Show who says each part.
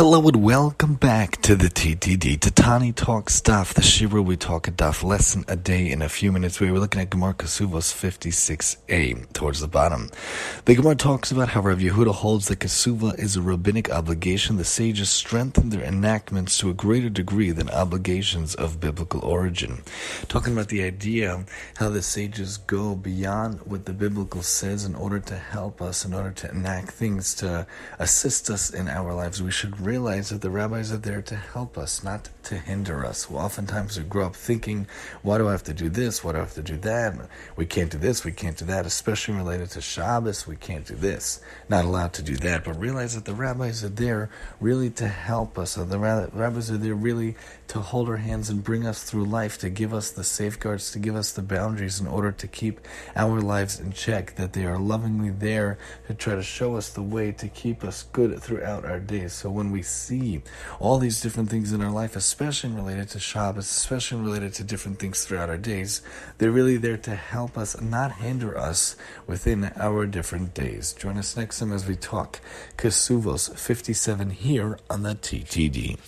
Speaker 1: Hello and welcome back to the TTD, Tatani Talk Stuff, the Shira we talk a daf lesson a day in a few minutes. We were looking at Gemara Kesuvos 56a towards the bottom. The Gemara talks about how Rav Yehuda holds that Kesuva is a rabbinic obligation. The sages strengthen their enactments to a greater degree than obligations of biblical origin. Talking about the idea how the sages go beyond what the biblical says in order to help us, in order to enact things to assist us in our lives. We should realize that the rabbis are there to help us, not to hinder us. Well, oftentimes we grow up thinking, why do I have to do this? Why do I have to do that? We can't do this, we can't do that, especially related to Shabbos, we can't do this. Not allowed to do that. But realize that the rabbis are there really to help us. So the rabbis are there really to hold our hands and bring us through life, to give us the safeguards, to give us the boundaries in order to keep our lives in check, that they are lovingly there to try to show us the way to keep us good throughout our days. So when we see all these different things in our life, especially related to Shabbos, especially related to different things throughout our days, they're really there to help us, not hinder us within our different days. Join us next time as we talk Kesuvos 57 here on the TTD.